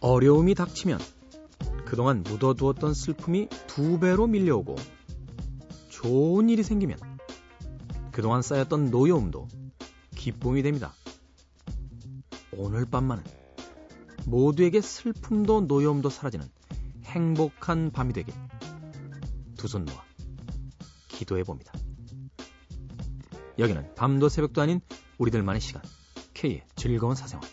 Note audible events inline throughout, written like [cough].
어려움이 닥치면 그동안 묻어두었던 슬픔이 두 배로 밀려오고 좋은 일이 생기면 그동안 쌓였던 노여움도 기쁨이 됩니다. 오늘 밤만은 모두에게 슬픔도 노여움도 사라지는 행복한 밤이 되길 두 손 모아 기도해 봅니다. 여기는 밤도 새벽도 아닌 우리들만의 시간 K의 즐거운 사생활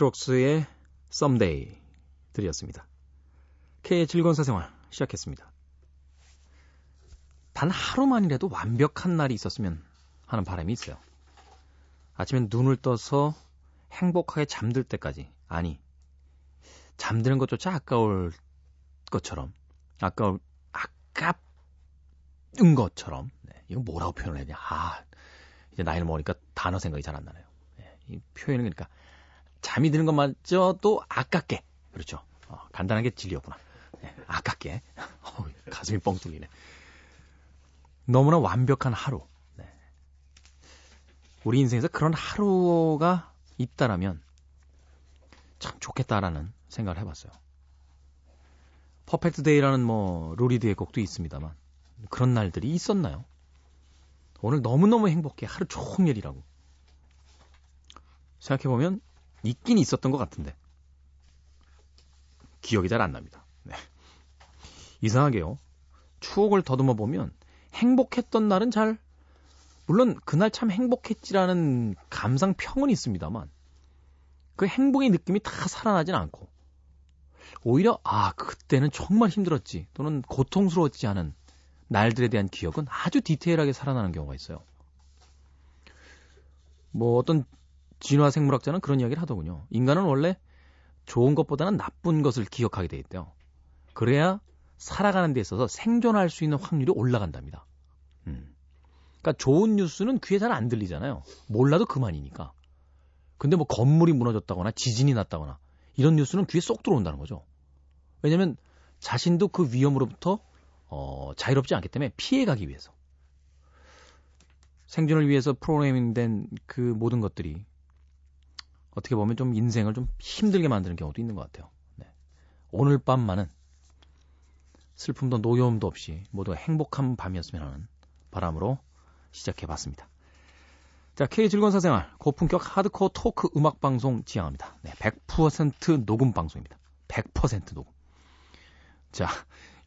스트록스의 Someday 들이었습니다. K의 즐거운 사생활 시작했습니다. 단 하루만이라도 완벽한 날이 있었으면 하는 바람이 있어요. 아침엔 눈을 떠서 행복하게 잠들 때까지 아니 잠드는 것조차 아까울 것처럼 아까울 아깝은 것처럼 네, 이거 뭐라고 표현을 해야 되냐 아 이제 나이를 먹으니까 단어 생각이 잘 안 나네요. 네, 이 표현은 그러니까 잠이 드는 것마저도 아깝게. 그렇죠. 어, 간단하게 진리였구나. 네, 아깝게. [laughs] 어, 가슴이 뻥 뚫리네. 너무나 완벽한 하루. 네. 우리 인생에서 그런 하루가 있다라면 참 좋겠다라는 생각을 해봤어요. Perfect Day라는 뭐 루 리드의 곡도 있습니다만 그런 날들이 있었나요? 오늘 너무너무 행복해. 하루 종일이라고. 생각해보면 있긴 있었던 것 같은데. 기억이 잘 안 납니다. 네. 이상하게요. 추억을 더듬어 보면 행복했던 날은 잘, 물론 그날 참 행복했지라는 감상평은 있습니다만, 그 행복의 느낌이 다 살아나진 않고, 오히려, 아, 그때는 정말 힘들었지, 또는 고통스러웠지 않은 날들에 대한 기억은 아주 디테일하게 살아나는 경우가 있어요. 뭐 어떤 진화 생물학자는 그런 이야기를 하더군요. 인간은 원래 좋은 것보다는 나쁜 것을 기억하게 돼 있대요. 그래야 살아가는 데 있어서 생존할 수 있는 확률이 올라간답니다. 음. 그러니까 좋은 뉴스는 귀에 잘 안 들리잖아요. 몰라도 그만이니까. 근데 뭐 건물이 무너졌다거나 지진이 났다거나 이런 뉴스는 귀에 쏙 들어온다는 거죠. 왜냐면 자신도 그 위험으로부터 어, 자유롭지 않기 때문에 피해가기 위해서. 생존을 위해서 프로그래밍된 그 모든 것들이 어떻게 보면 좀 인생을 좀 힘들게 만드는 경우도 있는 것 같아요. 네. 오늘 밤만은 슬픔도 노여움도 없이 모두 행복한 밤이었으면 하는 바람으로 시작해 봤습니다. 자, K 즐거운 사생활, 고품격 하드코어 토크 음악 방송 지향합니다. 네, 100% 녹음 방송입니다. 100% 녹음. 자,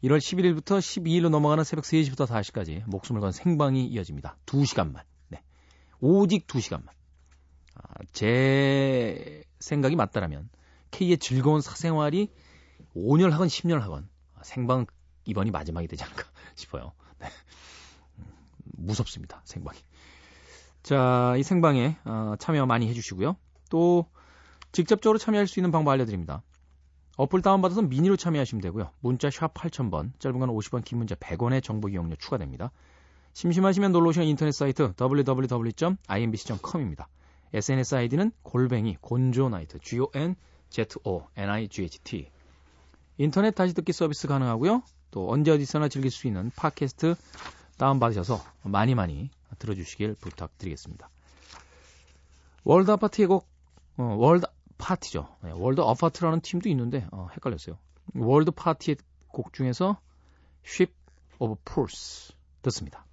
1월 11일부터 12일로 넘어가는 새벽 3시부터 4시까지 목숨을 건 생방이 이어집니다. 2시간만. 네. 오직 2시간만. 제 생각이 맞다라면 K의 즐거운 사생활이 5년 하건 10년 하건 생방 이번이 마지막이 되지 않을까 [laughs] 싶어요. 네. 음, 무섭습니다. 생방이. 자, 이 생방에 어, 참여 많이 해주시고요. 또 직접적으로 참여할 수 있는 방법 알려드립니다. 어플 다운받아서 미니로 참여하시면 되고요. 문자 샵 8000번, 짧은 건 50원, 긴 문자 100원의 정보 이용료 추가됩니다. 심심하시면 놀러 오시는 인터넷 사이트 www.imbc.com입니다. SNS 아이디는 골뱅이 곤조나이트 G-O-N-Z-O-N-I-G-H-T 인터넷 다시 듣기 서비스 가능하고요. 또 언제 어디서나 즐길 수 있는 팟캐스트 다운받으셔서 많이 많이 들어주시길 부탁드리겠습니다. 월드 아파트의 곡 어, 월드 파티죠. 네, 월드 아파트라는 팀도 있는데 어, 헷갈렸어요. 월드 파티의 곡 중에서 Ship of Fools 듣습니다.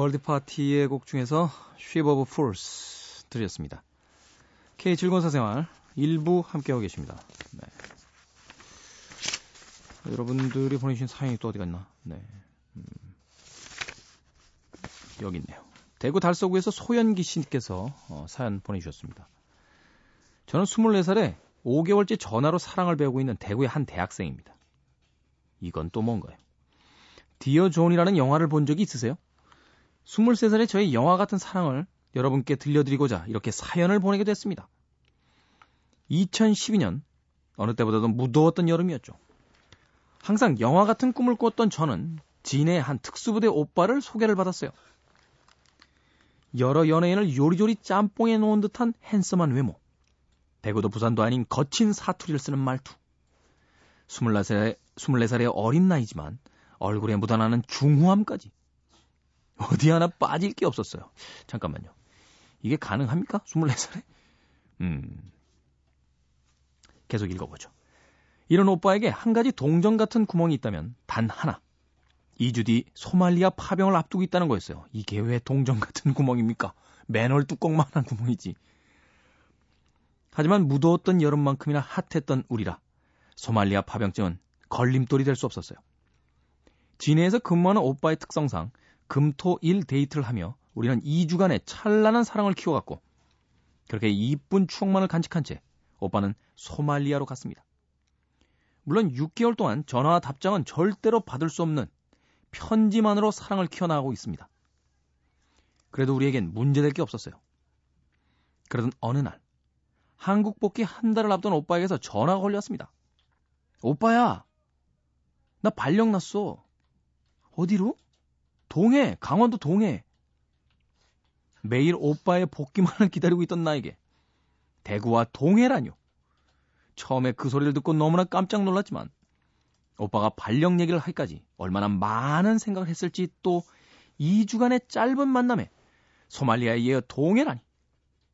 월드 파티의 곡 중에서 Ship of Fools 들렸습니다. K 즐거운 사생활 일부 함께하고 계십니다. 네. 여러분들이 보내주신 사연이 또 어디 갔나? 네. 음. 여기 있네요. 대구 달서구에서 소연기 씨께서 어, 사연 보내주셨습니다. 저는 24살에 5개월째 전화로 사랑을 배우고 있는 대구의 한 대학생입니다. 이건 또 뭔가요? Dear John이라는 영화를 본 적이 있으세요? 23살의 저의 영화 같은 사랑을 여러분께 들려드리고자 이렇게 사연을 보내게 됐습니다. 2012년 어느 때보다도 무더웠던 여름이었죠. 항상 영화 같은 꿈을 꿨던 저는 진해 한 특수부대 오빠를 소개를 받았어요. 여러 연예인을 요리조리 짬뽕해 놓은 듯한 핸섬한 외모. 대구도 부산도 아닌 거친 사투리를 쓰는 말투. 24살의, 24살의 어린 나이지만 얼굴에 묻어나는 중후함까지. 어디 하나 빠질 게 없었어요. 잠깐만요. 이게 가능합니까? 24살에? 음. 계속 읽어보죠. 이런 오빠에게 한 가지 동정 같은 구멍이 있다면 단 하나. 2주 뒤 소말리아 파병을 앞두고 있다는 거였어요. 이게 왜 동정 같은 구멍입니까? 맨홀 뚜껑만한 구멍이지. 하지만 무더웠던 여름만큼이나 핫했던 우리라 소말리아 파병증은 걸림돌이 될 수 없었어요. 진해에서 근무하는 오빠의 특성상 금토 일 데이트를 하며 우리는 2주간의 찬란한 사랑을 키워갔고 그렇게 이쁜 추억만을 간직한 채 오빠는 소말리아로 갔습니다. 물론 6개월 동안 전화와 답장은 절대로 받을 수 없는 편지만으로 사랑을 키워나가고 있습니다. 그래도 우리에겐 문제될 게 없었어요. 그러던 어느 날 한국 복귀 한 달을 앞둔 오빠에게서 전화가 걸렸습니다. 오빠야, 나 발령 났어. 어디로? 동해, 강원도 동해. 매일 오빠의 복귀만을 기다리고 있던 나에게 대구와 동해라뇨. 처음에 그 소리를 듣고 너무나 깜짝 놀랐지만 오빠가 발령 얘기를 하기까지 얼마나 많은 생각을 했을지 또 2주간의 짧은 만남에 소말리아에 이어 동해라니.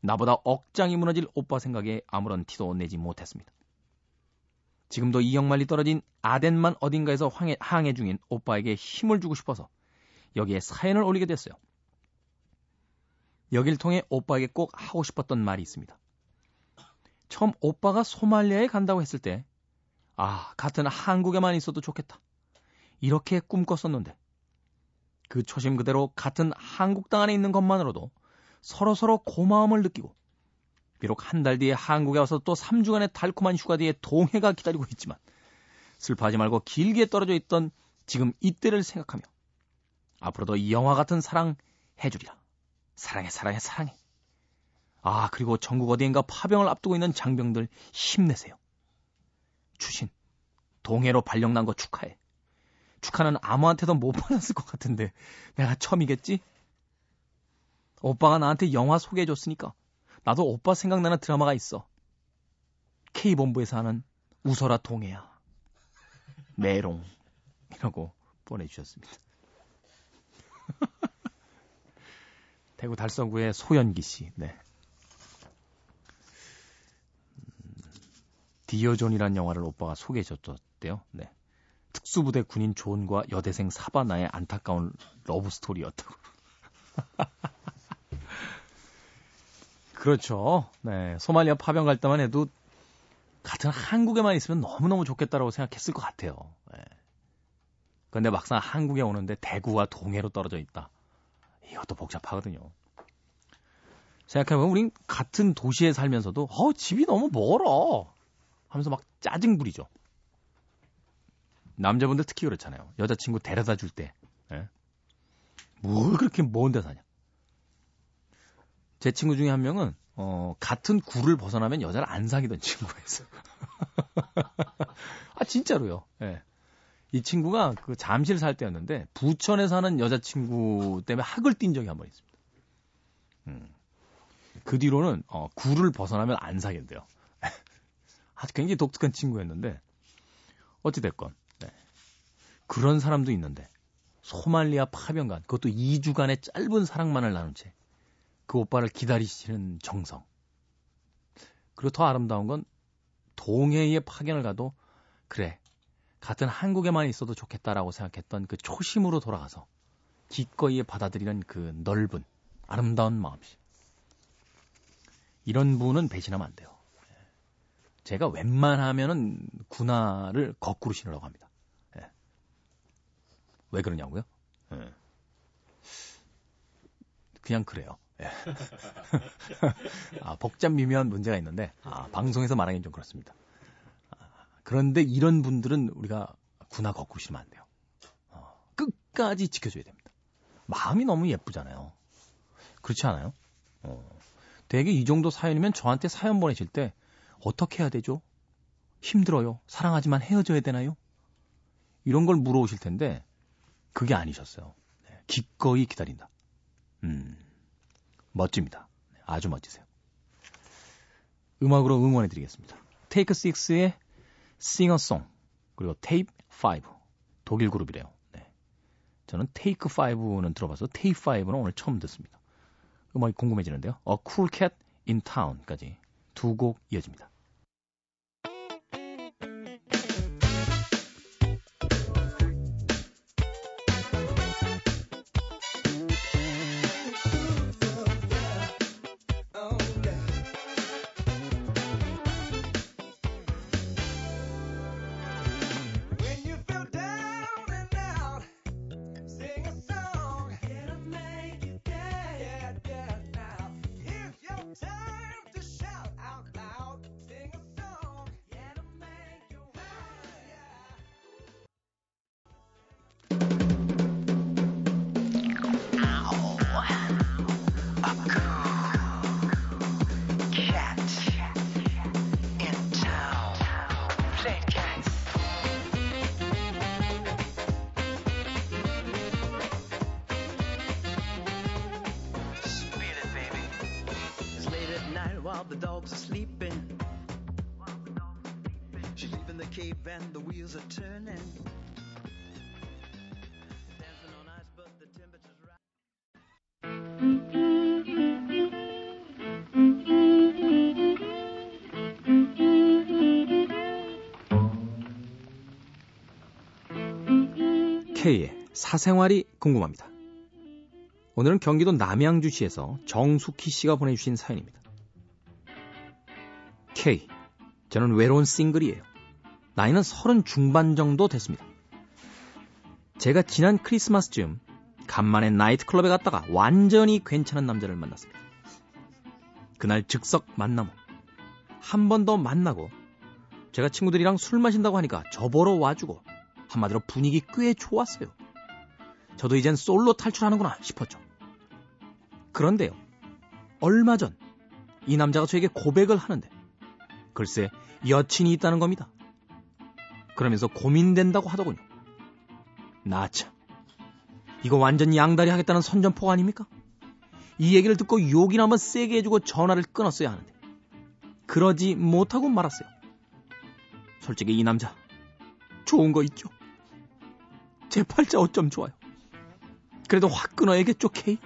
나보다 억장이 무너질 오빠 생각에 아무런 티도 내지 못했습니다. 지금도 이역만리 떨어진 아덴만 어딘가에서 항해, 항해 중인 오빠에게 힘을 주고 싶어서 여기에 사연을 올리게 됐어요. 여길 통해 오빠에게 꼭 하고 싶었던 말이 있습니다. 처음 오빠가 소말리아에 간다고 했을 때, 아, 같은 한국에만 있어도 좋겠다. 이렇게 꿈꿨었는데, 그 초심 그대로 같은 한국 땅 안에 있는 것만으로도 서로서로 고마움을 느끼고 비록 한 달 뒤에 한국에 와서 또 3주간의 달콤한 휴가 뒤에 동해가 기다리고 있지만 슬퍼하지 말고 길게 떨어져 있던 지금 이때를 생각하며 앞으로도 이 영화 같은 사랑 해주리라. 사랑해 사랑해 사랑해. 아 그리고 전국 어디엔가 파병을 앞두고 있는 장병들 힘내세요. 추신 동해로 발령난 거 축하해. 축하는 아무한테도 못 [laughs] 받았을 것 같은데 내가 처음이겠지? 오빠가 나한테 영화 소개해줬으니까 나도 오빠 생각나는 드라마가 있어. K본부에서 하는 웃어라 동해야. [laughs] 메롱. 이라고 보내주셨습니다. [laughs] 대구 달서구의 소연기 씨. 네. 음, Dear John이라는 영화를 오빠가 소개해 줬대요. 네. 특수부대 군인 존과 여대생 사바나의 안타까운 러브 스토리였다고. [laughs] 그렇죠. 네. 소말리아 파병 갈 때만 해도 같은 한국에만 있으면 너무너무 좋겠다라고 생각했을 것 같아요. 네. 근데 막상 한국에 오는데 대구와 동해로 떨어져 있다. 이것도 복잡하거든요. 생각해보면 우린 같은 도시에 살면서도 어 집이 너무 멀어 하면서 막 짜증 부리죠. 남자분들 특히 그렇잖아요. 여자친구 데려다 줄 때. 예? 뭘 그렇게 먼데 사냐. 제 친구 중에 한 명은 어, 같은 구를 벗어나면 여자를 안 사귀던 친구였어. [laughs] 아 진짜로요. 예. 이 친구가 그 잠실 살 때였는데 부천에 사는 여자친구 때문에 학을 띈 적이 한 번 있습니다. 음. 그 뒤로는 어, 구를 벗어나면 안 사귄대요. [laughs] 아주 굉장히 독특한 친구였는데 어찌 됐건 네. 그런 사람도 있는데 소말리아 파병간 그것도 2주간의 짧은 사랑만을 나눈 채 그 오빠를 기다리시는 정성. 그리고 더 아름다운 건 동해의 파견을 가도 그래 같은 한국에만 있어도 좋겠다라고 생각했던 그 초심으로 돌아가서 기꺼이 받아들이는 그 넓은 아름다운 마음씨. 이런 분은 배신하면 안 돼요. 제가 웬만하면은 군화를 거꾸로 신으라고 합니다. 예. 왜 그러냐고요? 예. 그냥 그래요. 예. [laughs] 아, 복잡 미묘한 문제가 있는데 아, 방송에서 말하기는 좀 그렇습니다. 아, 그런데 이런 분들은 우리가 군화 거꾸로 신으면 안 돼요. 어, 끝까지 지켜줘야 됩니다. 마음이 너무 예쁘잖아요. 그렇지 않아요? 어, 되게 이 정도 사연이면 저한테 사연 보내실 때 어떻게 해야 되죠? 힘들어요. 사랑하지만 헤어져야 되나요? 이런 걸 물어오실 텐데 그게 아니셨어요. 네, 기꺼이 기다린다. 음, 멋집니다. 네, 아주 멋지세요. 음악으로 응원해 드리겠습니다. 테이크 6의 싱어송 그리고 테이프 5 독일 그룹이래요. 네. 저는 테이크 5는 들어봐서 테이프 5는 오늘 처음 듣습니다. 음악이 궁금해지는데요. A Cool Cat in Town까지 두 곡 이어집니다. Cave and the wheels are turning. Dancing on ice, but the temperature's right. K의 사생활이 궁금합니다. 오늘은 경기도 남양주시에서 정숙희 씨가 보내주신 사연입니다. K. 저는 외로운 싱글이에요. 나이는 서른 중반 정도 됐습니다. 제가 지난 크리스마스쯤 간만에 나이트클럽에 갔다가 완전히 괜찮은 남자를 만났습니다. 그날 즉석 만남 한번 더 만나고 제가 친구들이랑 술 마신다고 하니까 저보러 와주고 한마디로 분위기 꽤 좋았어요. 저도 이젠 솔로 탈출하는구나 싶었죠. 그런데요. 얼마 전 이 남자가 저에게 고백을 하는데 글쎄 여친이 있다는 겁니다. 그러면서 고민된다고 하더군요. 나참 이거 완전 양다리 하겠다는 선전포 아닙니까? 이 얘기를 듣고 욕이나 한번 세게 해주고 전화를 끊었어야 하는데 그러지 못하고 말았어요. 솔직히 이 남자 좋은 거 있죠? 제 팔자 어쩜 좋아요. 그래도 확 끊어야겠죠, 케이?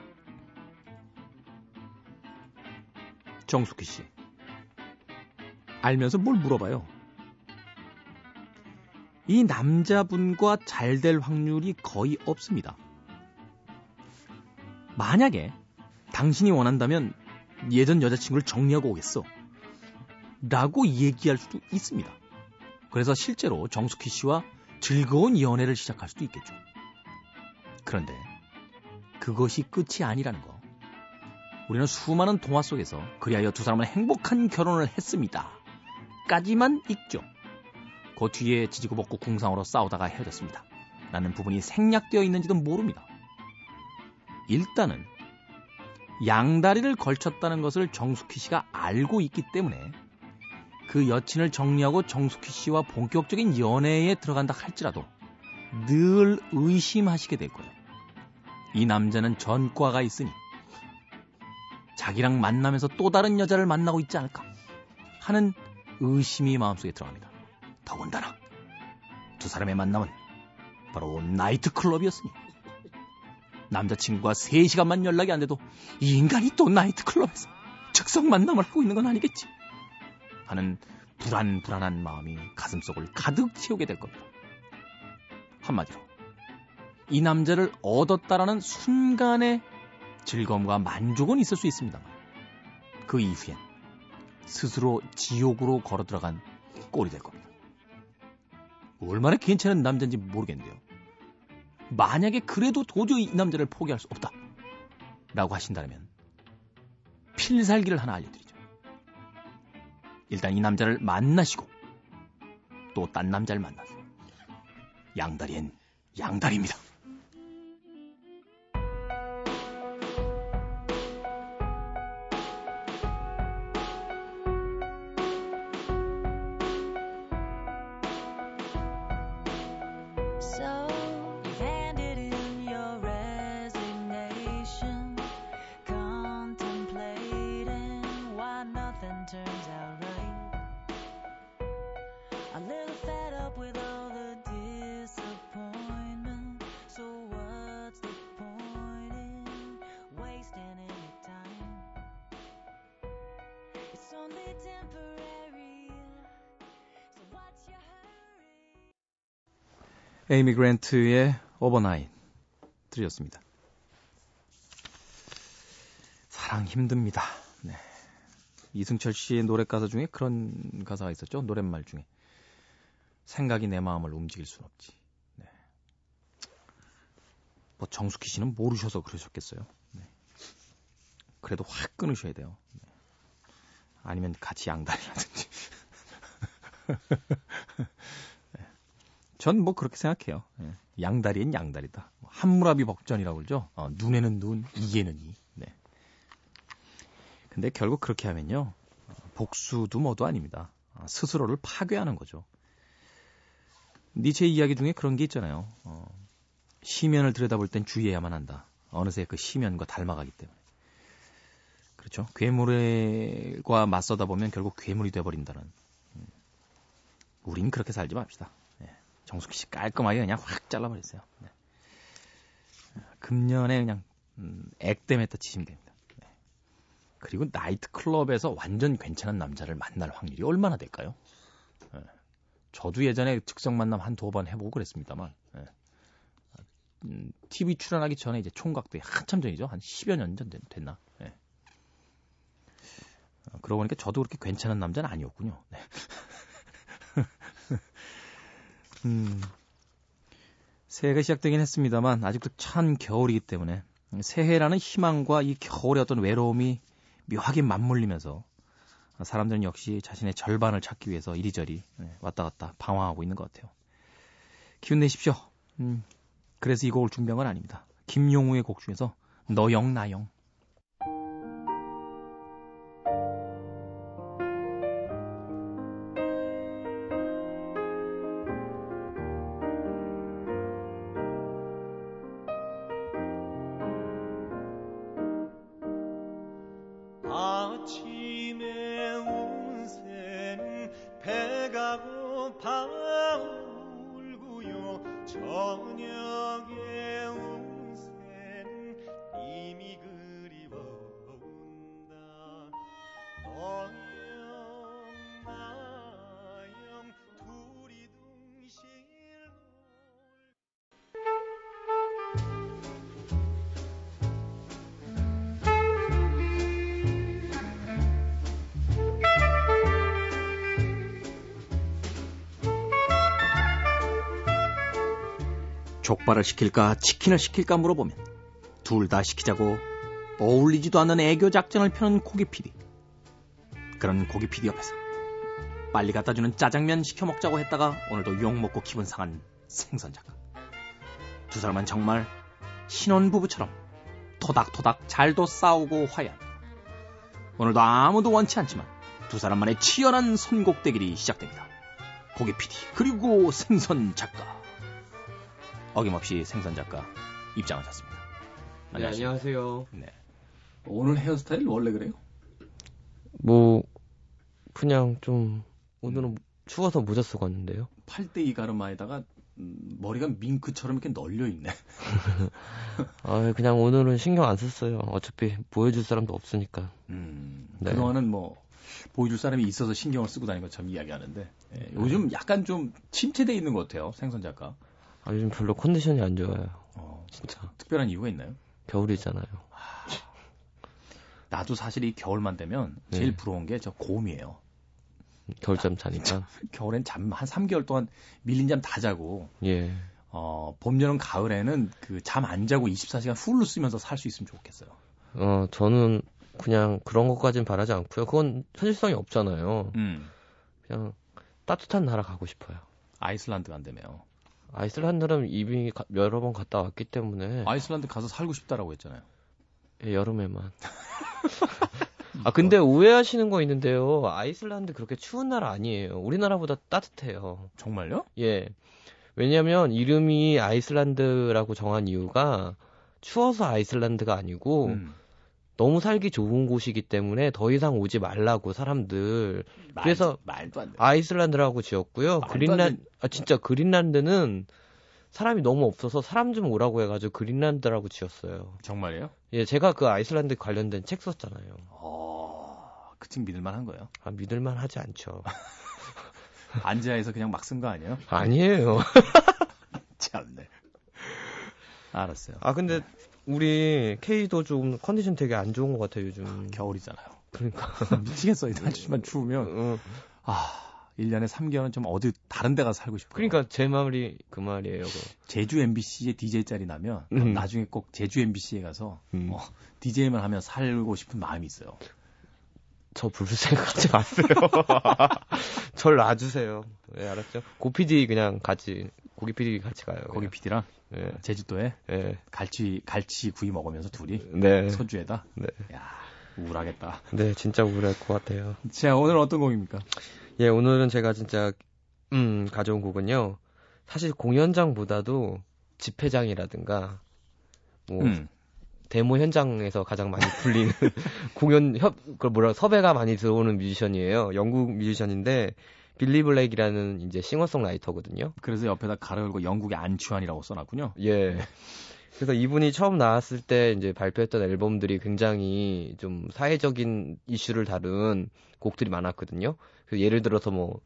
정숙희 씨. 알면서 뭘 물어봐요? 이 남자분과 잘 될 확률이 거의 없습니다. 만약에 당신이 원한다면 예전 여자친구를 정리하고 오겠어. 라고 얘기할 수도 있습니다. 그래서 실제로 정숙희 씨와 즐거운 연애를 시작할 수도 있겠죠. 그런데 그것이 끝이 아니라는 거. 우리는 수많은 동화 속에서 그리하여 두 사람은 행복한 결혼을 했습니다. 까지만 있죠. 그 뒤에 지지고 볶고 궁상으로 싸우다가 헤어졌습니다. 라는 부분이 생략되어 있는지도 모릅니다. 일단은 양다리를 걸쳤다는 것을 정숙희 씨가 알고 있기 때문에 그 여친을 정리하고 정숙희 씨와 본격적인 연애에 들어간다 할지라도 늘 의심하시게 될 거예요. 이 남자는 전과가 있으니 자기랑 만나면서 또 다른 여자를 만나고 있지 않을까 하는 의심이 마음속에 들어갑니다. 더군다나 두 사람의 만남은 바로 나이트클럽이었으니 남자친구가 3시간만 연락이 안 돼도 이 인간이 또 나이트클럽에서 즉석 만남을 하고 있는 건 아니겠지 하는 불안불안한 마음이 가슴속을 가득 채우게 될 겁니다. 한마디로 이 남자를 얻었다라는 순간의 즐거움과 만족은 있을 수 있습니다만 그 이후엔 스스로 지옥으로 걸어 들어간 꼴이 될 겁니다. 얼마나 괜찮은 남자인지 모르겠는데요. 만약에 그래도 도저히 이 남자를 포기할 수 없다. 라고 하신다면 필살기를 하나 알려드리죠. 일단 이 남자를 만나시고 또 딴 남자를 만나세요. 양다리엔 양다리입니다. 에이미 그랜트의 Overnight 들으셨습니다. 사랑 힘듭니다. 네. 이승철 씨의 노래 가사 중에 그런 가사가 있었죠. 노랫말 중에 생각이 내 마음을 움직일 순 없지. 네. 뭐 정숙희 씨는 모르셔서 그러셨겠어요. 네. 그래도 확 끊으셔야 돼요. 네. 아니면 같이 양다리라든지. [laughs] 전 뭐 그렇게 생각해요. 예. 양다리엔 양다리다. 뭐 한무라비 복전이라고 그러죠. 어, 눈에는 눈, 이에는 이. 네. 근데 결국 그렇게 하면요. 어, 복수도 뭐도 아닙니다. 어, 스스로를 파괴하는 거죠. 니체 이야기 중에 그런 게 있잖아요. 어, 시면을 들여다볼 땐 주의해야만 한다. 어느새 그 시면과 닮아가기 때문에. 그렇죠. 괴물과 맞서다 보면 결국 괴물이 돼버린다는. 음. 우린 그렇게 살지 맙시다. 정숙 씨 깔끔하게 그냥 확 잘라버렸어요. 네. 금년에 그냥 음, 액땜했다 치시면 됩니다. 네. 그리고 나이트 클럽에서 완전 괜찮은 남자를 만날 확률이 얼마나 될까요? 네. 저도 예전에 즉석 만남 한 두 번 해보고 그랬습니다만 네. 음, TV 출연하기 전에 이제 총각 때 한참 전이죠. 한 10여 년 전 됐나? 네. 어, 그러고 보니까 저도 그렇게 괜찮은 남자는 아니었군요. 네. [laughs] 음, 새해가 시작되긴 했습니다만 아직도 찬 겨울이기 때문에 새해라는 희망과 이 겨울의 어떤 외로움이 묘하게 맞물리면서 사람들은 역시 자신의 절반을 찾기 위해서 이리저리 네, 왔다 갔다 방황하고 있는 것 같아요. 기운 내십시오. 음, 그래서 이 곡을 준비한 건 아닙니다. 김용우의 곡 중에서 너영 나영 족발을 시킬까 치킨을 시킬까 물어보면 둘 다 시키자고 어울리지도 않는 애교 작전을 펴는 고기 PD. 그런 고기 PD 옆에서 빨리 갖다 주는 짜장면 시켜 먹자고 했다가 오늘도 욕 먹고 기분 상한 생선 작가. 두 사람은 정말 신혼 부부처럼 토닥토닥 잘도 싸우고 화해한. 오늘도 아무도 원치 않지만 두 사람만의 치열한 선곡 대결이 시작됩니다. 고기 PD 그리고 생선 작가. 어김없이 생선 작가 입장하셨습니다. 네, 안녕하세요. 네. 오늘 헤어스타일 원래 그래요? 뭐 그냥 좀 오늘은 추워서 모자 쓰고 왔는데요. 8대2 가르마에다가 음, 머리가 밍크처럼 이렇게 널려 있네. [laughs] 아, 그냥 오늘은 신경 안 썼어요. 어차피 보여줄 사람도 없으니까. 음, 네. 그동안은 뭐 보여줄 사람이 있어서 신경을 쓰고 다니는 것처럼 이야기하는데 예, 요즘 약간 좀 침체돼 있는 것 같아요. 생선 작가. 아, 요즘 별로 컨디션이 안 좋아요. 어, 진짜 특별한 이유가 있나요? 겨울이잖아요. 나도 사실 이 겨울만 되면 제일 네. 부러운 게 저 고음이에요. 겨울잠 자니까. [laughs] 겨울엔 잠 한 3개월 동안 밀린 잠 다 자고 예. 어, 봄, 여름, 가을에는 그 잠 안 자고 24시간 풀로 쓰면서 살 수 있으면 좋겠어요. 어, 저는 그냥 그런 것까진 바라지 않고요. 그건 현실성이 없잖아요. 음. 그냥 따뜻한 나라 가고 싶어요. 아이슬란드 간다며요. 아이슬란드는 이미 가- 여러 번 갔다 왔기 때문에 아이슬란드 가서 살고 싶다라고 했잖아요. 예, 여름에만. [laughs] 아 근데 오해하시는 거 있는데요. 아이슬란드 그렇게 추운 나라 아니에요. 우리나라보다 따뜻해요. 정말요? 예. 왜냐면 이름이 아이슬란드라고 정한 이유가 추워서 아이슬란드가 아니고 음. 너무 살기 좋은 곳이기 때문에 더 이상 오지 말라고 사람들 말- 그래서 말도 안 돼. 아이슬란드라고 지었고요. 그린란 돼. 아 진짜 그린란드는 사람이 너무 없어서 사람 좀 오라고 해가지고 그린란드라고 지었어요. 정말이에요? 예, 제가 그 아이슬란드 관련된 책 썼잖아요. 어, 그책 믿을만 한 거예요. 아, 믿을만 하지 않죠. [laughs] 안지하에서 그냥 막 쓴 거 아니에요? 아니에요. [laughs] 참네. 알았어요. 아, 근데 우리 K도 좀 컨디션 되게 안 좋은 것 같아요, 요즘. 겨울이잖아요. 그러니까. [laughs] 미치겠어요. 날씨만 추우면. 어, 아, 1년에 3개월은 좀 어디 다른 데 가서 살고 싶어요. 그러니까 제 말이 그 말이에요. 그거. 제주 MBC에 DJ 자리 나면 음. 나중에 꼭 제주 MBC에 가서 음. 어, DJ만 하면 살고 싶은 마음이 있어요. 저 부를 생각 하지 마세요. [laughs] 절 놔주세요. 네, 알았죠? 고PD 그냥 같이, 고기 PD 같이 가요. 거기 PD랑 예, 제주도에 예, 갈치 갈치 구이 먹으면서 둘이 네. 소주에다. 네. 야, 우울하겠다. 네, 진짜 우울할 것 같아요. 자, 오늘 어떤 곡입니까? 예, 오늘은 제가 진짜, 음, 가져온 곡은요. 사실 공연장보다도 집회장이라든가, 뭐, 음. 데모 현장에서 가장 많이 불리는 [laughs] 공연 협, 그 뭐라 섭외가 많이 들어오는 뮤지션이에요. 영국 뮤지션인데 빌리 블랙이라는 이제 싱어송라이터거든요. 그래서 옆에다 가로 열고 영국의 안치환이라고 써놨군요. 예. 그래서 이분이 처음 나왔을 때 이제 발표했던 앨범들이 굉장히 좀 사회적인 이슈를 다룬 곡들이 많았거든요. 그 예를 들어서 뭐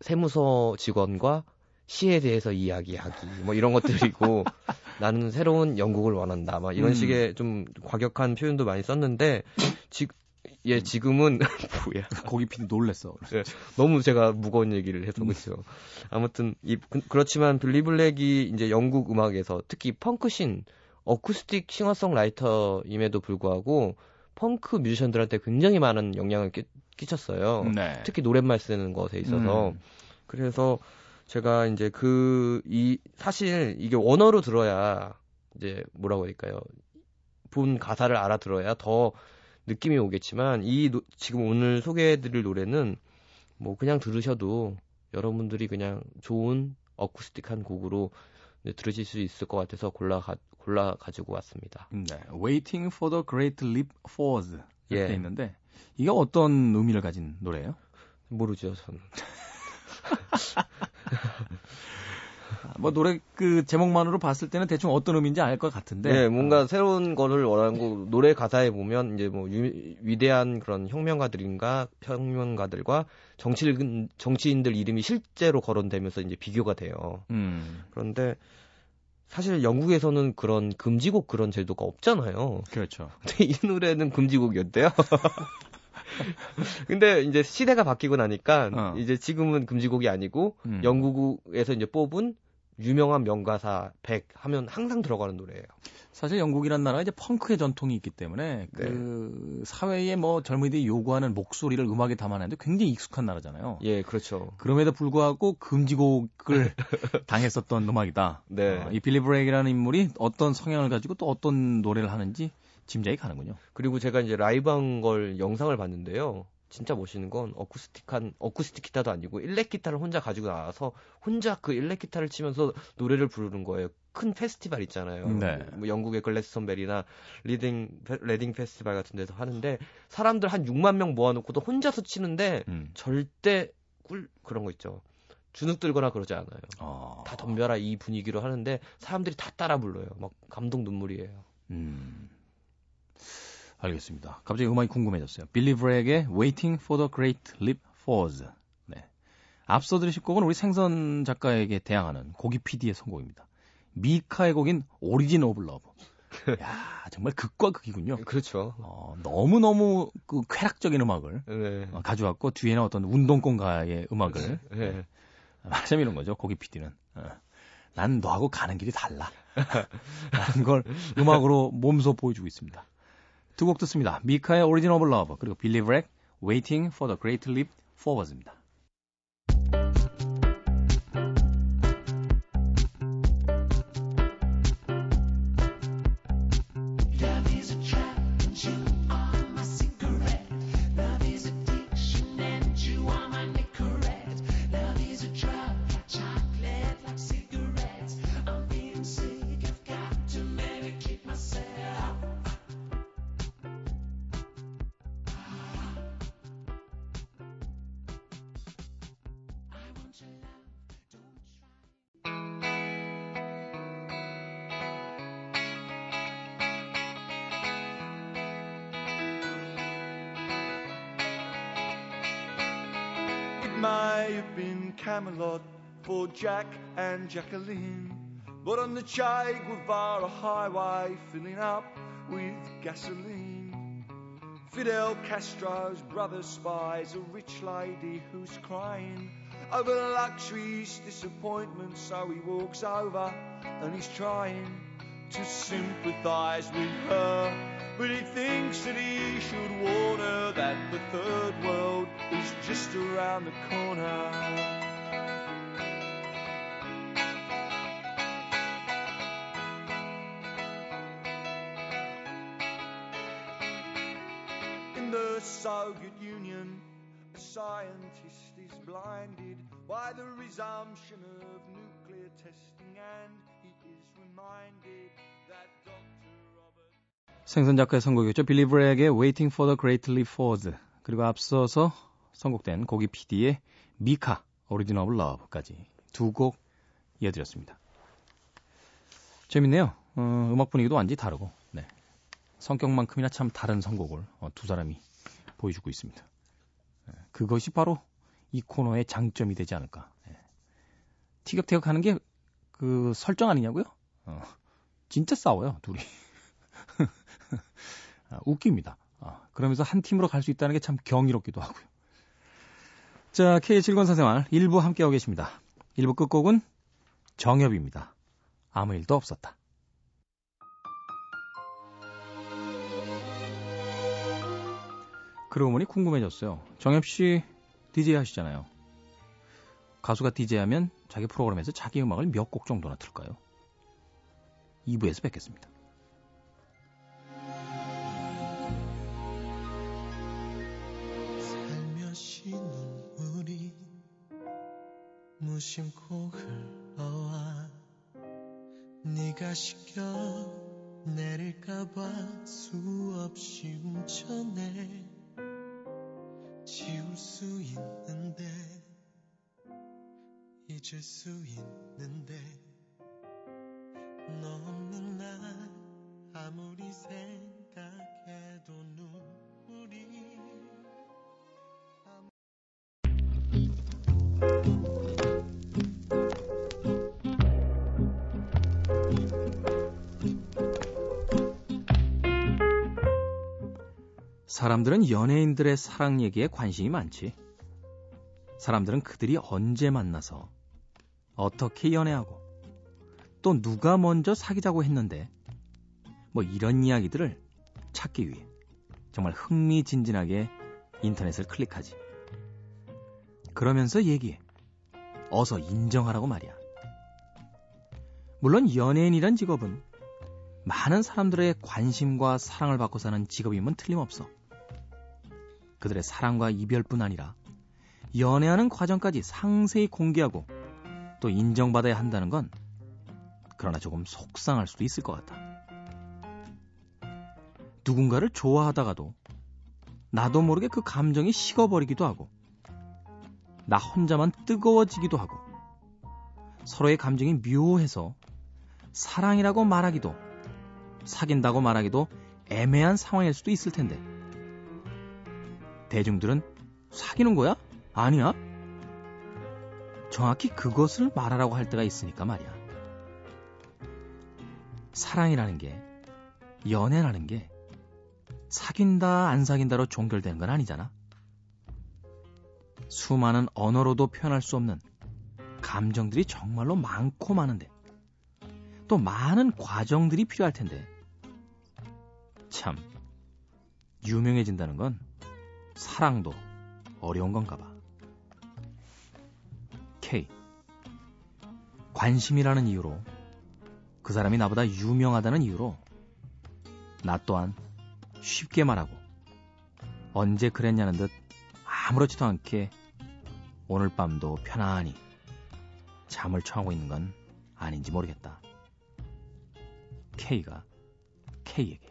세무서 직원과 시에 대해서 이야기하기 뭐 이런 것들이고 [laughs] 나는 새로운 영국을 원한다 막 이런 음. 식의 좀 과격한 표현도 많이 썼는데 지, 예 지금은 [laughs] 뭐야 거기 PD 놀랬어. 너무 제가 무거운 얘기를 해서 그렇죠. 아무튼 이 그- 그렇지만 빌리 블랙이 이제 영국 음악에서 특히 펑크신 어쿠스틱 싱어송라이터임에도 불구하고 펑크 뮤지션들한테 굉장히 많은 영향을 끼, 끼쳤어요. 네. 특히 노랫말 쓰는 것에 있어서 음. 그래서 제가 이제 그 이 사실 이게 원어로 들어야 이제 뭐라고 할까요? 본 가사를 알아들어야 더 느낌이 오겠지만 이 노- 지금 오늘 소개해드릴 노래는 뭐 그냥 들으셔도 여러분들이 그냥 좋은 어쿠스틱한 곡으로 들으실 수 있을 것 같아서 골라 가, 골라 가지고 왔습니다. 네. Waiting for the Great Leap Forward 이렇게 예. 있는데 이게 어떤 의미를 가진 노래예요? 모르죠, 저는. [laughs] 뭐 노래 그 제목만으로 봤을 때는 대충 어떤 의미인지 알 것 같은데. 네, 뭔가 새로운 거를 원하는 거 노래 가사에 보면 이제 뭐 유- 위대한 그런 혁명가들인가 혁명가들과 정치인 정치인들 이름이 실제로 거론되면서 이제 비교가 돼요. 음. 그런데 사실 영국에서는 그런 금지곡 그런 제도가 없잖아요. 그렇죠. 근데 이 노래는 금지곡이었대요. [laughs] [laughs] 근데 이제 시대가 바뀌고 나니까 어. 이제 지금은 금지곡이 아니고 음. 영국에서 이제 뽑은 유명한 명가사 100 하면 항상 들어가는 노래예요. 사실 영국이란 나라가 이제 펑크의 전통이 있기 때문에 네. 그 사회에 뭐 젊은이들이 요구하는 목소리를 음악에 담아내는데 굉장히 익숙한 나라잖아요. 예, 그렇죠. 그럼에도 불구하고 금지곡을 [laughs] 당했었던 음악이다. 네. 어, 이 빌리 브레이크라는 인물이 어떤 성향을 가지고 또 어떤 노래를 하는지 짐작이 가는군요. 그리고 제가 이제 라이브 한 걸 영상을 봤는데요. 진짜 멋있는 건 어쿠스틱한 어쿠스틱 기타도 아니고 일렉 기타를 혼자 가지고 나와서 혼자 그 일렉 기타를 치면서 노래를 부르는 거예요. 큰 페스티벌 있잖아요. 네. 뭐 영국의 글래스턴베리나 리딩 페- 레딩 페스티벌 같은 데서 하는데 사람들 한 6만 명 모아놓고도 혼자서 치는데 음. 절대 꿀 그런 거 있죠. 주눅 들거나 그러지 않아요. 어. 다 덤벼라 이 분위기로 하는데 사람들이 다 따라 불러요. 막 감동 눈물이에요. 음. 알겠습니다. 갑자기 음악이 궁금해졌어요. 빌리 브래그의 Waiting for the Great Leap Forward. 네. 앞서 들으실 곡은 우리 생선 작가에게 대항하는 고기 PD의 선곡입니다. 미카의 곡인 Origin of Love. 야, 정말 극과 극이군요. 그렇죠. 어, 너무 너무 그 쾌락적인 음악을 네. 어, 가져왔고 뒤에는 어떤 운동권가의 음악을 네. 말하자면 이런 거죠. 고기 PD는. 어. 난 너하고 가는 길이 달라. [laughs] 라는 걸 음악으로 몸소 보여주고 있습니다. 두 곡 듣습니다. 미카의 Origin of Love 그리고 빌리 브래그 Waiting for the Great Leap Forward입니다. May have been Camelot for Jack and Jacqueline. But on the Che Guevara highway, filling up with gasoline. Fidel Castro's brother spies a rich lady who's crying over luxury's disappointment, so he walks over and he's trying to sympathize with her. But he thinks that he should warn her that the third world is just around the corner. In the Soviet Union, a scientist is blinded by the resumption of nuclear testing, and he is reminded that. 생선 작가의 선곡이었죠. 빌리 브래그의 Waiting for the Great Leap Forward 그리고 앞서서 선곡된 고기 PD의 미카 Origin of Love까지 두 곡 이어드렸습니다. 재밌네요. 어, 음악 분위기도 완전히 다르고 네. 성격만큼이나 참 다른 선곡을 어, 두 사람이 보여주고 있습니다. 네, 그것이 바로 이 코너의 장점이 되지 않을까. 네. 티격태격하는 게 그 설정 아니냐고요? 어, 진짜 싸워요 둘이. 아, 웃깁니다. 아, 그러면서 한 팀으로 갈 수 있다는 게 참 경이롭기도 하고요. 자, K의 즐거운 사생활 1부 함께하고 계십니다. 1부 끝곡은 정엽입니다. 아무 일도 없었다. 그러고 보니 궁금해졌어요. 정엽 씨 DJ 하시잖아요. 가수가 DJ 하면 자기 프로그램에서 자기 음악을 몇 곡 정도나 틀까요? 2부에서 뵙겠습니다. 무심코 흘러와 네가 시켜 내릴까봐 수없이 움켜내 지울 수 있는데 잊을 수 있는데 너 없는 날 아무리 생각해도 눈물이 사람들은 연예인들의 사랑 얘기에 관심이 많지. 사람들은 그들이 언제 만나서 어떻게 연애하고 또 누가 먼저 사귀자고 했는데 뭐 이런 이야기들을 찾기 위해 정말 흥미진진하게 인터넷을 클릭하지. 그러면서 얘기해. 어서 인정하라고 말이야. 물론 연예인이란 직업은 많은 사람들의 관심과 사랑을 받고 사는 직업임은 틀림없어. 그들의 사랑과 이별뿐 아니라 연애하는 과정까지 상세히 공개하고 또 인정받아야 한다는 건 그러나 조금 속상할 수도 있을 것 같아. 누군가를 좋아하다가도 나도 모르게 그 감정이 식어버리기도 하고 나 혼자만 뜨거워지기도 하고 서로의 감정이 묘해서 사랑이라고 말하기도 사귄다고 말하기도 애매한 상황일 수도 있을 텐데 대중들은 사귀는 거야? 아니야? 정확히 그것을 말하라고 할 때가 있으니까 말이야. 사랑이라는 게, 연애라는 게, 사귄다, 안 사귄다로 종결되는 건 아니잖아. 수많은 언어로도 표현할 수 없는 감정들이 정말로 많고 많은데, 또 많은 과정들이 필요할 텐데, 참, 유명해진다는 건 사랑도 어려운 건가 봐. K. 관심이라는 이유로 그 사람이 나보다 유명하다는 이유로 나 또한 쉽게 말하고 언제 그랬냐는 듯 아무렇지도 않게 오늘 밤도 편안히 잠을 청하고 있는 건 아닌지 모르겠다. K가 K에게.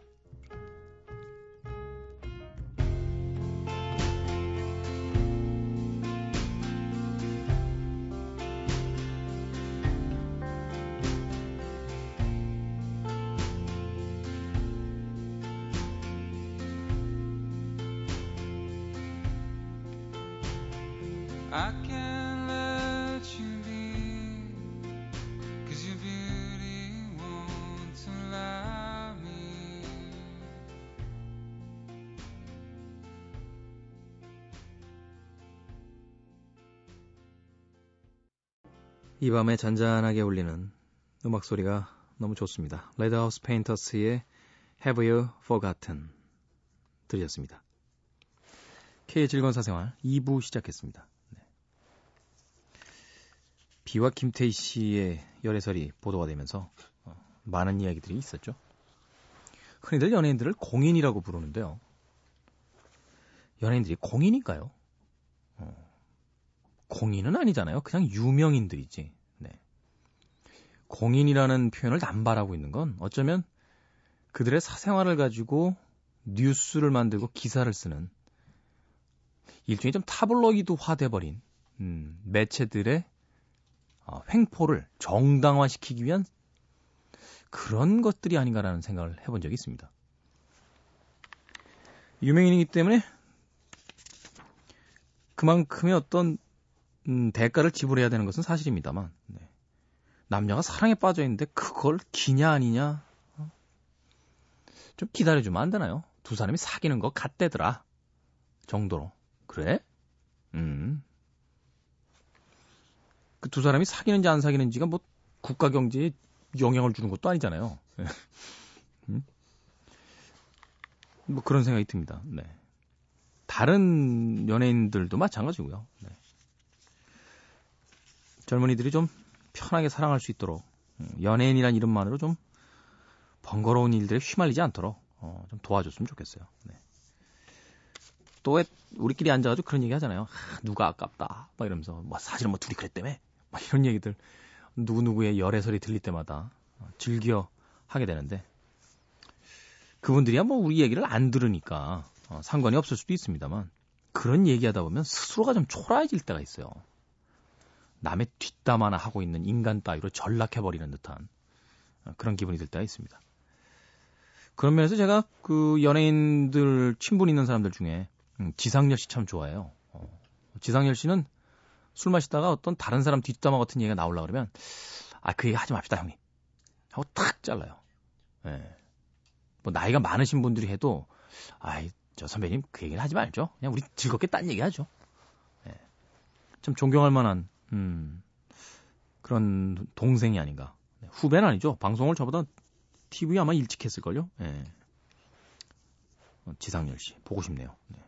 이 밤에 잔잔하게 울리는 음악 소리가 너무 좋습니다. 레드 하우스 페인터스의 Have You Forgotten 들으셨습니다. K의 즐거운 사생활 2부 시작했습니다. 네. 비와 김태희 씨의 열애설이 보도가 되면서 어, 많은 이야기들이 있었죠. 흔히들 연예인들을 공인이라고 부르는데요. 연예인들이 공인인가요? 어, 공인은 아니잖아요. 그냥 유명인들이지. 네. 공인이라는 표현을 남발하고 있는 건 어쩌면 그들의 사생활을 가지고 뉴스를 만들고 기사를 쓰는 일종의 좀 타블로이드화 돼버린 음, 매체들의 어, 횡포를 정당화시키기 위한 그런 것들이 아닌가라는 생각을 해본 적이 있습니다. 유명인이기 때문에 그만큼의 어떤 음, 대가를 지불해야 되는 것은 사실입니다만 네. 남녀가 사랑에 빠져 있는데 그걸 기냐 아니냐 어? 좀 기다려주면 안 되나요? 두 사람이 사귀는 거 같대더라 정도로 그래? 음. 그 두 사람이 사귀는지 안 사귀는지가 뭐 국가 경제에 영향을 주는 것도 아니잖아요. 음? 뭐 그런 생각이 듭니다. 네. 다른 연예인들도 마찬가지고요. 네. 젊은이들이 좀 편하게 사랑할 수 있도록 음, 연예인이란 이름만으로 좀 번거로운 일들에 휘말리지 않도록 어, 좀 도와줬으면 좋겠어요. 네. 또왜 우리끼리 앉아가지고 그런 얘기 하잖아요. 아, 누가 아깝다. 막 이러면서 뭐 사실은 뭐 둘이 그랬다며. 막 이런 얘기들 누구 누구의 열애설이 들릴 때마다 어, 즐겨 하게 되는데 그분들이야 뭐 우리 얘기를 안 들으니까 어, 상관이 없을 수도 있습니다만 그런 얘기하다 보면 스스로가 좀 초라해질 때가 있어요. 남의 뒷담 화나 하고 있는 인간 따위로 전락해버리는 듯한 어, 그런 기분이 들 때가 있습니다. 그런 면에서 제가 그 연예인들 친분 있는 사람들 중에 음, 지상렬 씨 참 좋아해요. 어, 지상렬 씨는 술 마시다가 어떤 다른 사람 뒷담화 같은 얘기가 나오려 그러면 아 그 얘기 하지 맙시다 형님 하고 탁 잘라요. 예. 뭐 나이가 많으신 분들이 해도 아이 저 선배님 그 얘기는 하지 말죠. 그냥 우리 즐겁게 딴 얘기 하죠. 예. 참 존경할 만한 음, 그런 동생이 아닌가. 네, 후배는 아니죠. 방송을 저보다 TV 아마 일찍 했을걸요. 예. 어, 지상열 씨 보고 싶네요. 네.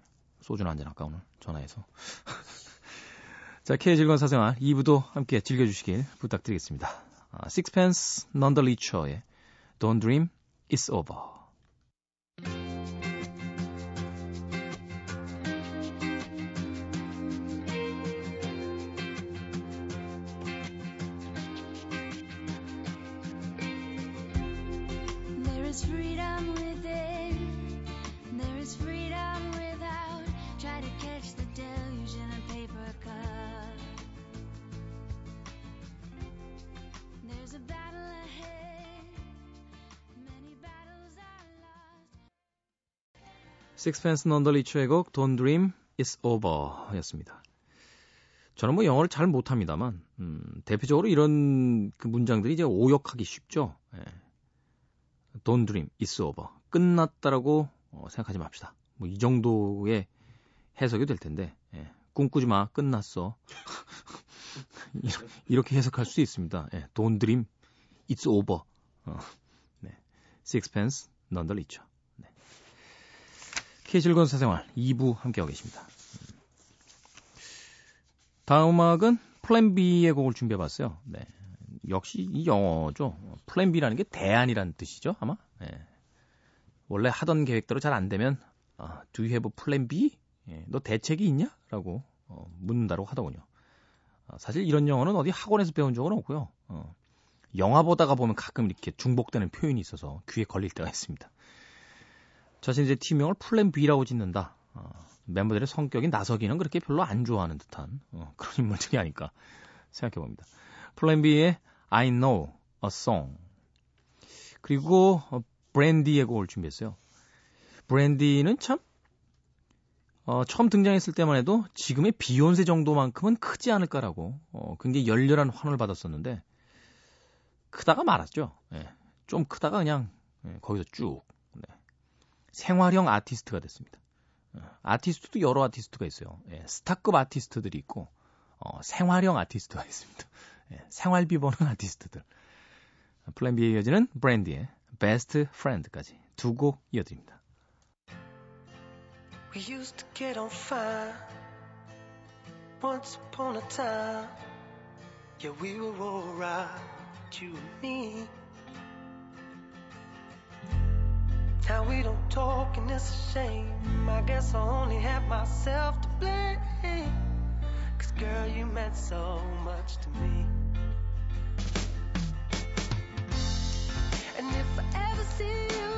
소주는 한잔 할까 오늘 전화해서. [laughs] 자, K의 즐거운 사생활 2부도 함께 즐겨주시길 부탁드리겠습니다. 아, Sixpence Richer의 Don't Dream It's Over. Sixpence None the Richer의 곡 Don't Dream It's Over 였습니다. 저는 뭐 영어를 잘 못합니다만 음, 대표적으로 이런 그 문장들이 이제 오역하기 쉽죠. 예. Don't dream, it's over. 끝났다라고 어, 생각하지 맙시다. 뭐 이 정도의 해석이 될 텐데 예. 꿈꾸지 마, 끝났어. 이렇게 해석할 수 있습니다. 예. Don't dream, it's over. 어, 네. Sixpence, none the richer. 즐거운 사생활 2부 함께하고 계십니다. 다음 음악은 플랜 B의 곡을 준비해봤어요. 네. 역시 이 영어죠. 플랜 B라는 게 대안이라는 뜻이죠, 아마. 네. 원래 하던 계획대로 잘 안 되면 아, Do you have a plan B? 예, 너 대책이 있냐? 라고 어, 묻는다고 하더군요. 아, 사실 이런 영어는 어디 학원에서 배운 적은 없고요. 어, 영화 보다가 보면 가끔 이렇게 중복되는 표현이 있어서 귀에 걸릴 때가 있습니다. 자신 이제 팀명을 플랜 B라고 짓는다. 어, 멤버들의 성격이 나서기는 그렇게 별로 안 좋아하는 듯한 어, [laughs] 그런 인물들이 아닐까 생각해 봅니다. 플랜 B의 I Know a Song 그리고 어, 브랜디의 곡을 준비했어요. 브랜디는 참 어, 처음 등장했을 때만 해도 지금의 비욘세 정도만큼은 크지 않을까라고 어, 굉장히 열렬한 환호를 받았었는데 크다가 말았죠. 예, 좀 크다가 그냥 예, 거기서 쭉 네. 생활형 아티스트가 됐습니다. 어, 아티스트도 여러 아티스트가 있어요. 예, 스타급 아티스트들이 있고 어, 생활형 아티스트가 있습니다. 예, 생활비 버는 아티스트들. 플랜 B에 이어지는 브랜디의 Best Friend까지 두 곡 이어드립니다. We used to get on fine once upon a time. Yeah, we were alright, you and me. Now we don't talk and it's a shame. I guess I only have myself to blame. Cause girl, you meant so much to me. And if I ever see you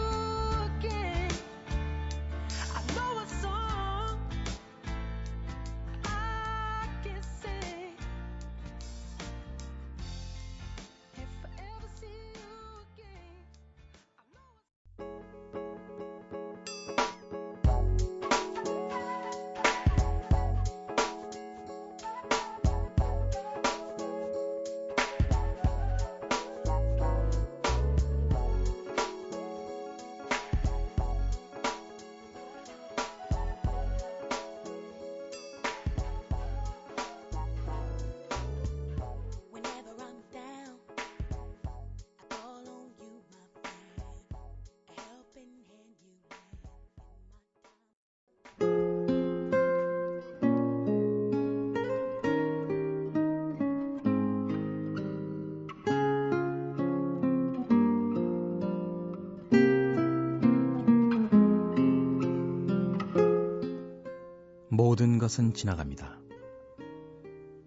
것은 지나갑니다.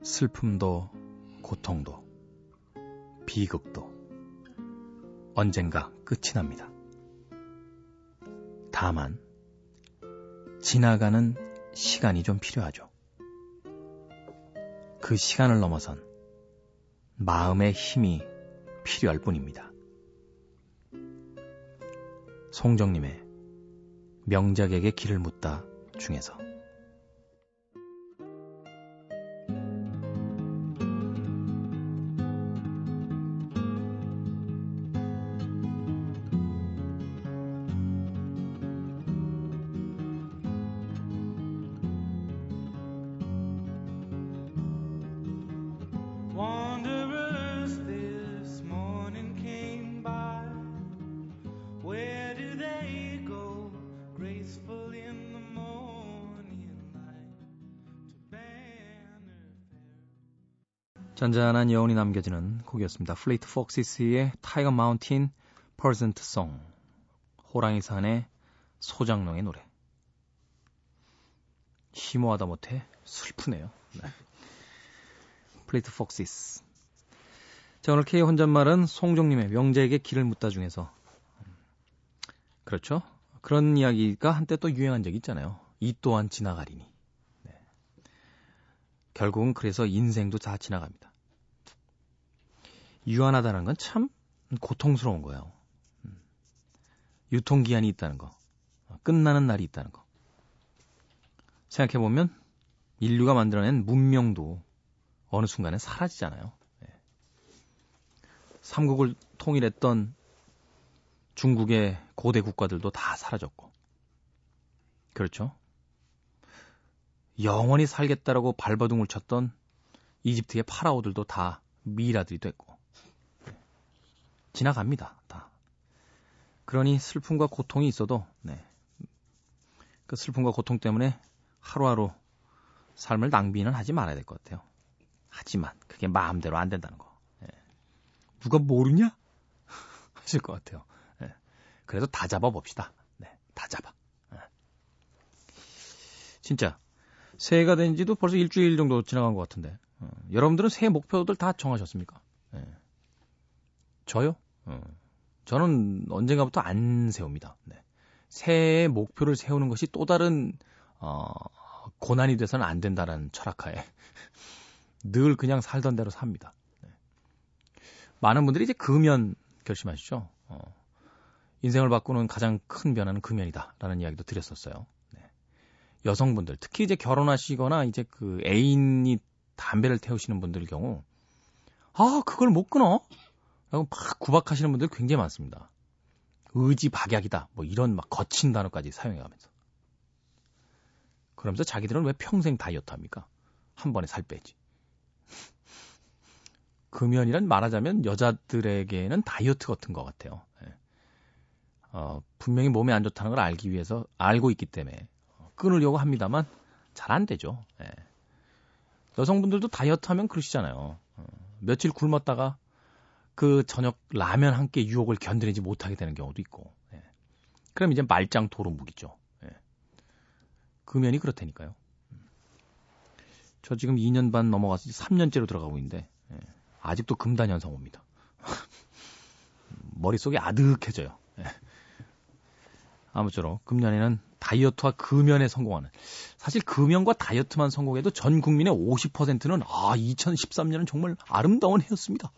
슬픔도, 고통도, 비극도 언젠가 끝이 납니다. 다만, 지나가는 시간이 좀 필요하죠. 그 시간을 넘어선 마음의 힘이 필요할 뿐입니다. 송정님의 명작에게 길을 묻다 중에서 잔잔한 여운이 남겨지는 곡이었습니다. 플리트 폭시스의 Tiger Mountain Peasant Song 호랑이 산의 소작농의 노래 심오하다 못해 슬프네요. 네. 플리트 폭시스 자 오늘 K 혼잣말은 송정림의 명작에게 길을 묻다 중에서 음, 그렇죠. 그런 이야기가 한때 또 유행한 적이 있잖아요. 이 또한 지나가리니. 네. 결국은 그래서 인생도 다 지나갑니다. 유한하다는 건 참 고통스러운 거예요. 음. 유통기한이 있다는 거. 끝나는 날이 있다는 거. 생각해보면 인류가 만들어낸 문명도 어느 순간에 사라지잖아요. 예. 삼국을 통일했던 중국의 고대 국가들도 다 사라졌고. 그렇죠. 영원히 살겠다라고 발버둥을 쳤던 이집트의 파라오들도 다 미이라들이 됐고. 네. 지나갑니다. 다. 그러니 슬픔과 고통이 있어도 네. 그 슬픔과 고통 때문에 하루하루 삶을 낭비는 하지 말아야 될 것 같아요. 하지만 그게 마음대로 안 된다는 거. 예. 누가 모르냐? [laughs] 하실 것 같아요. 예. 그래도 다 잡아 봅시다. 네, 다 잡아. 예. 진짜 새해가 된 지도 벌써 일주일 정도 지나간 것 같은데 어, 여러분들은 새해 목표들 다 정하셨습니까? 예. 저요? 어, 저는 언젠가부터 안 세웁니다. 네. 새해 목표를 세우는 것이 또 다른 어, 고난이 돼서는 안 된다라는 철학하에 [laughs] 늘 그냥 살던 대로 삽니다. 네. 많은 분들이 이제 금연 결심하시죠. 어, 인생을 바꾸는 가장 큰 변화는 금연이다라는 이야기도 드렸었어요. 네. 여성분들 특히 이제 결혼하시거나 이제 그 애인이 담배를 태우시는 분들 경우 아 그걸 못 끊어 라고 막 구박하시는 분들 굉장히 많습니다. 의지 박약이다 뭐 이런 막 거친 단어까지 사용해가면서 그러면서 자기들은 왜 평생 다이어트 합니까? 한 번에 살 빼지. [laughs] 금연이란 말하자면 여자들에게는 다이어트 같은 것 같아요. 예. 어, 분명히 몸에 안 좋다는 걸 알기 위해서 알고 있기 때문에 끊으려고 합니다만 잘 안 되죠. 예. 여성분들도 다이어트 하면 그러시잖아요. 어, 며칠 굶었다가 그 저녁 라면 한 끼 유혹을 견디지 못하게 되는 경우도 있고. 예. 그럼 이제 말짱 도루묵이죠. 예. 금연이 그렇다니까요. 저 지금 2년 반 넘어가서 3년째로 들어가고 있는데 예. 아직도 금단 현상 옵니다. [laughs] 머릿속이 아득해져요. 예. 아무쪼록 금년에는 다이어트와 금연에 성공하는 사실 금연과 다이어트만 성공해도 전 국민의 50%는 아 2013년은 정말 아름다운 해였습니다.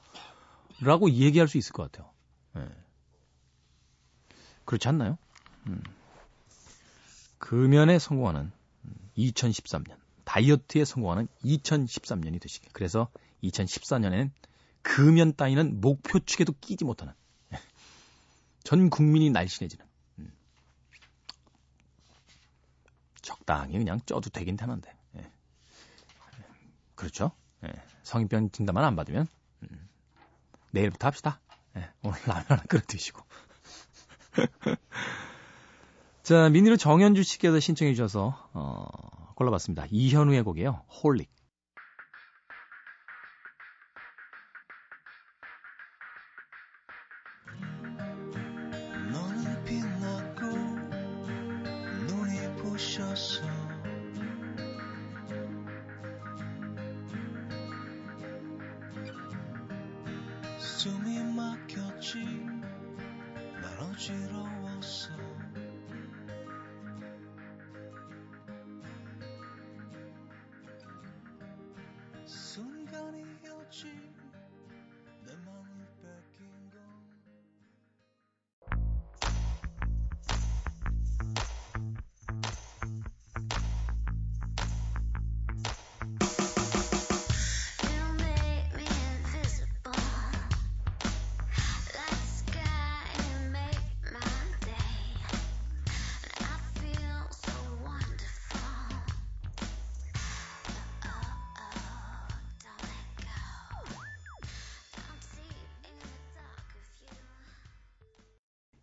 라고 얘기할 수 있을 것 같아요. 예. 그렇지 않나요? 음. 금연에 성공하는 2013년, 다이어트에 성공하는 2013년이 되시길. 그래서 2014년에는 금연 따위는 목표축에도 끼지 못하는 전 국민이 날씬해지는 음. 적당히 그냥 쪄도 되긴 되는데 예. 그렇죠? 예. 성인병 진단만 안 받으면 음. 내일부터 합시다. 예. 오늘 라면 하나 끓여 드시고 [laughs] 자 미니로 정현주 씨께서 신청해 주셔서 어, 골라봤습니다. 이현우의 곡이에요. 홀릭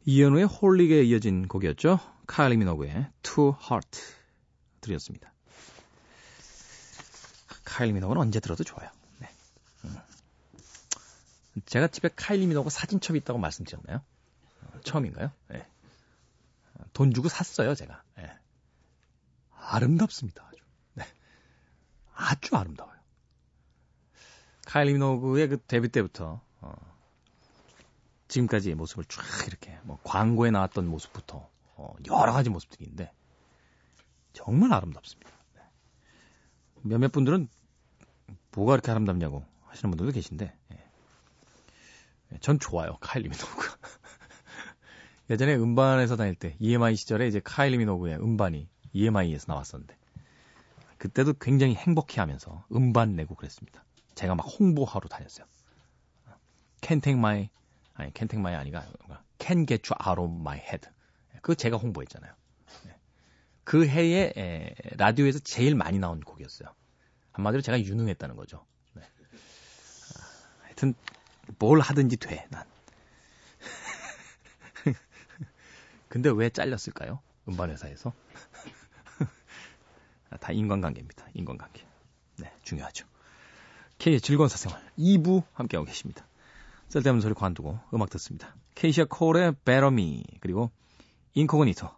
이현우의 홀릭에 이어진 곡이었죠. 카일리 미노그의 Two Heart 드렸습니다. 카일리 미노그는 언제 들어도 좋아요. 네. 음. 제가 집에 카일리 미노그 사진첩이 있다고 말씀드렸나요? 어, 처음인가요? 네. 돈 주고 샀어요, 제가. 네. 아름답습니다. 아주. 네. 아주 아름다워요. 카일리 미노그의 그 데뷔 때부터 어, 지금까지의 모습을 쫙 이렇게 뭐 광고에 나왔던 모습부터 어, 여러 가지 모습들이 있는데 정말 아름답습니다. 네. 몇몇 분들은 뭐가 그렇게 아름답냐고 하시는 분들도 계신데 예. 예, 전 좋아요 카일리 미노그. [laughs] 예전에 음반에서 다닐 때 EMI 시절에 이제 카일리 미노그의 음반이 EMI에서 나왔었는데 그때도 굉장히 행복해하면서 음반 내고 그랬습니다. 제가 막 홍보하러 다녔어요. Can't take my 아니 Can't take my 아니가 you out of my head. 그거 제가 홍보했잖아요. 네. 그 해에 에, 라디오에서 제일 많이 나온 곡이었어요. 한마디로 제가 유능했다는 거죠. 네. 아, 하여튼 뭘 하든지 돼 난. [laughs] 근데 왜 잘렸을까요? 음반 회사에서? [laughs] 아, 다 인간관계입니다. 인간관계. 네, 중요하죠. K의 즐거운 사생활 2부 함께하고 계십니다. 쓸데없는 소리 관두고 음악 듣습니다. 케이시아 콜의 Better Me 그리고 인코그니토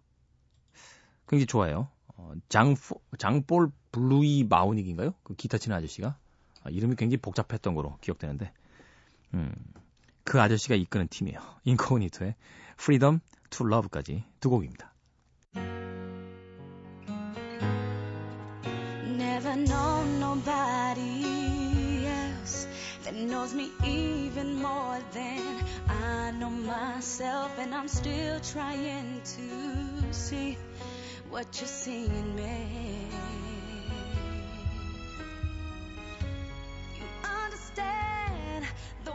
굉장히 좋아요. 어, 장포, 장볼 블루이 마우닉인가요? 그 기타 치는 아저씨가 아, 이름이 굉장히 복잡했던 거로 기억되는데 음, 그 아저씨가 이끄는 팀이에요. [laughs] 인코그니토의 to Love까지 두 곡입니다. Knows me even more than I know myself, and I'm still trying to see what you see in me. You understand the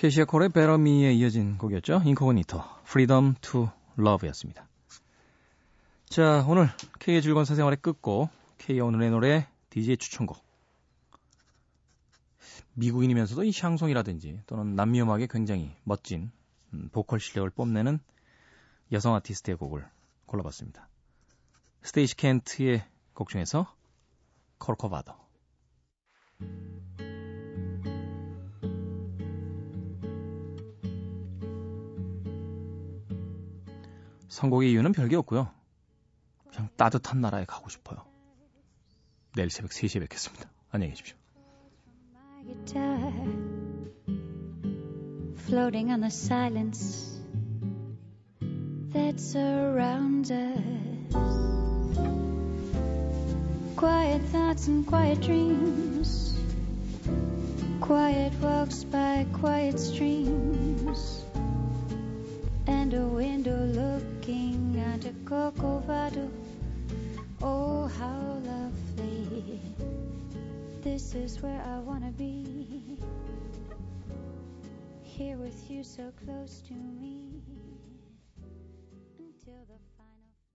키샤 콜의 Me에 이어진 곡이었죠. 인코그니토 Freedom to Love였습니다. 자, 오늘 K의 즐거운 사생활의 끝곡 K의 오늘의 노래 DJ 추천곡 미국인이면서도 이 샹송이라든지 또는 남미 음악에 굉장히 멋진 음, 보컬 실력을 뽐내는 여성 아티스트의 곡을 골라봤습니다. 스테이시 켄트의 곡 중에서 코르코바도 선곡의 이유는 별게 없고요. 그냥 따뜻한 나라에 가고 싶어요. 내일 새벽 3시에 뵙겠습니다. 안녕히 계십시오. floating on the silence that surrounds us. Quiet thoughts and quiet dreams, quiet walks by quiet streams, and a window looking out a Corcovado. Oh, how lovely! This is where I wanna be. Here with you so close to me.